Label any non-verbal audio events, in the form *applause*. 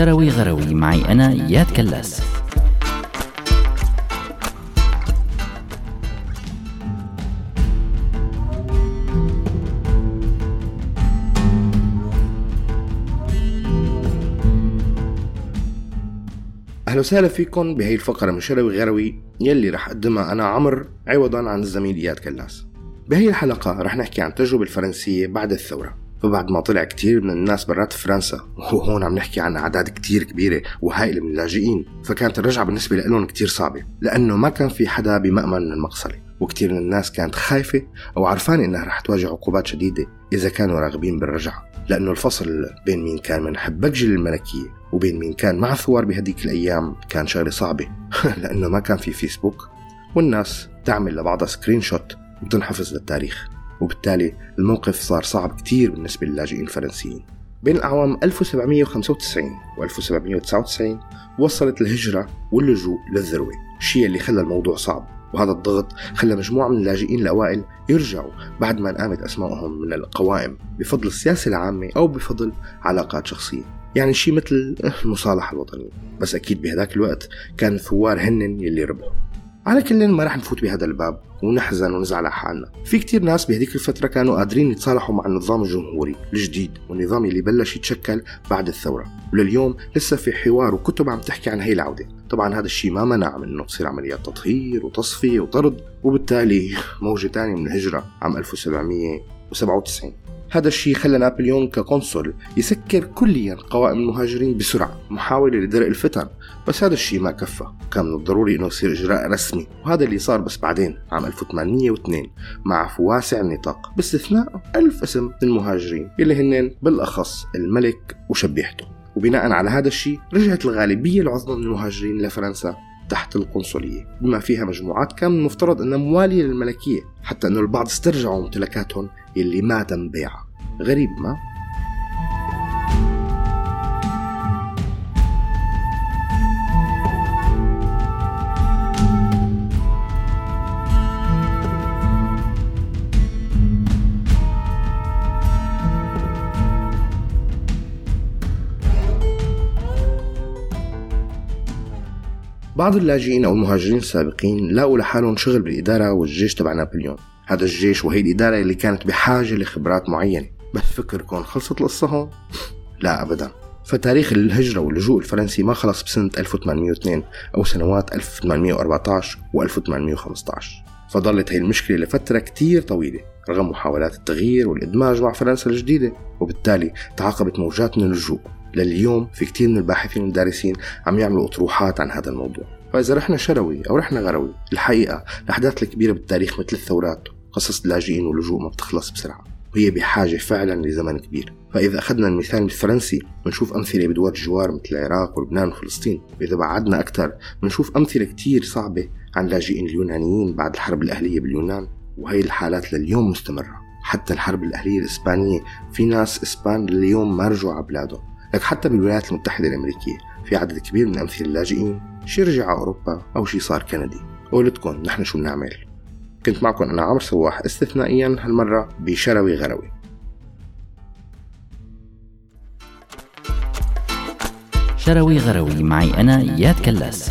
شروي غروي. معي أنا إياد كلاس. أهلا وسهلا فيكم بهي الفقرة من شروي غروي يلي رح أقدمها أنا عمر عوضا عن الزميل إياد كلاس. بهي الحلقة رح نحكي عن التجربة الفرنسية بعد الثورة. فبعد ما طلع كتير من الناس برات فرنسا وهون عم نحكي عن أعداد كتير كبيرة وهائلة من اللاجئين فكانت الرجعة بالنسبة لهم كتير صعبة لأنه ما كان في حدا بمأمن من المقصلة وكتير من الناس كانت خايفة أو عرفانة إنها رح تواجه عقوبات شديدة إذا كانوا راغبين بالرجعة لأنه الفصل بين مين كان منحبكجي الملكية وبين مين كان مع ثوار بهديك الأيام كان شغلة صعبة *laughs* لأنه ما كان في فيسبوك والناس تعمل لبعضها screenshot وتنحفظ للتاريخ. وبالتالي الموقف صار صعب كتير بالنسبة للاجئين الفرنسيين. بين الأعوام 1795 و 1799 وصلت الهجرة واللجوء للذروة الشيء اللي خلى الموضوع صعب. وهذا الضغط خلى مجموعة من اللاجئين الأوائل يرجعوا بعد ما انقامت أسمائهم من القوائم بفضل السياسة العامة أو بفضل علاقات شخصية. يعني شيء مثل المصالحة الوطنية. بس أكيد بهذاك الوقت كان الثوار هنن يلي ربحوا. على كل ما رح نفوت بهذا الباب ونحزن ونزعل على حالنا. في كتير ناس بهديك الفترة كانوا قادرين يتصالحوا مع النظام الجمهوري الجديد والنظام اللي بلش يتشكل بعد الثورة. ولليوم لسه في حوار وكتب عم تحكي عن هي العودة. طبعا هذا الشيء ما منع من إنه تصير عمليات تطهير وتصفية وطرد وبالتالي موجة تانية من الهجرة عام 1797 هذا الشيء خلى نابليون كقنصل يسكر كليا قوائم المهاجرين بسرعة محاولة لدرء الفتن بس هذا الشيء ما كفى. كان من الضروري إنه يصير إجراء رسمي وهذا اللي صار بس بعدين عام 1802 مع عفو واسع النطاق باستثناء ألف اسم من المهاجرين اللي هن بالأخص الملك وشبيحته. وبناء على هذا الشيء رجعت الغالبية العظمى من المهاجرين لفرنسا. تحت القنصلية بما فيها مجموعات كان المفترض أنها موالية للملكية حتى أنه البعض استرجعوا ممتلكاتهم يلي ما تم بيعها غريب ما؟ بعض اللاجئين أو المهاجرين السابقين لاقوا لحالهم شغل بالإدارة والجيش تبع نابليون. هذا الجيش وهي الإدارة اللي كانت بحاجة لخبرات معينة. بس فكركم خلصت القصة؟ هون؟ *sniffs* لا أبدا. فتاريخ الهجرة واللجوء الفرنسي ما خلص بسنة 1802 أو سنوات 1814 و 1815 فظلت هي المشكلة لفترة كتير طويلة رغم محاولات التغيير والإدماج مع فرنسا الجديدة وبالتالي تعاقبت موجات من اللجوء. لليوم في كتير من الباحثين والدارسين عم يعملوا أطروحات عن هذا الموضوع. فإذا رحنا شروي أو رحنا غروي الحقيقة الأحداث الكبيرة بالتاريخ مثل الثورات قصص اللاجئين واللجوء ما بتخلص بسرعة. وهي بحاجة فعلا لزمن كبير. فإذا أخذنا المثال الفرنسي بنشوف أمثلة بدول الجوار مثل العراق ولبنان وفلسطين. وإذا بعدنا أكثر بنشوف أمثلة كتير صعبة عن لاجئين اليونانيين بعد الحرب الأهلية باليونان. وهي الحالات لليوم مستمرة. حتى الحرب الأهلية الإسبانية في ناس إسبان لليوم ما رجعوا على بلادهم. لك حتى بالولايات المتحدة الأمريكية في عدد كبير من أمثلة اللاجئين شي رجع على أوروبا أو شي صار كندي. قولتكم نحن شو بنعمل. كنت معكم أنا عمر سواح استثنائيا هالمرة بشروي غروي. شروي غروي معي أنا إياد كلاس.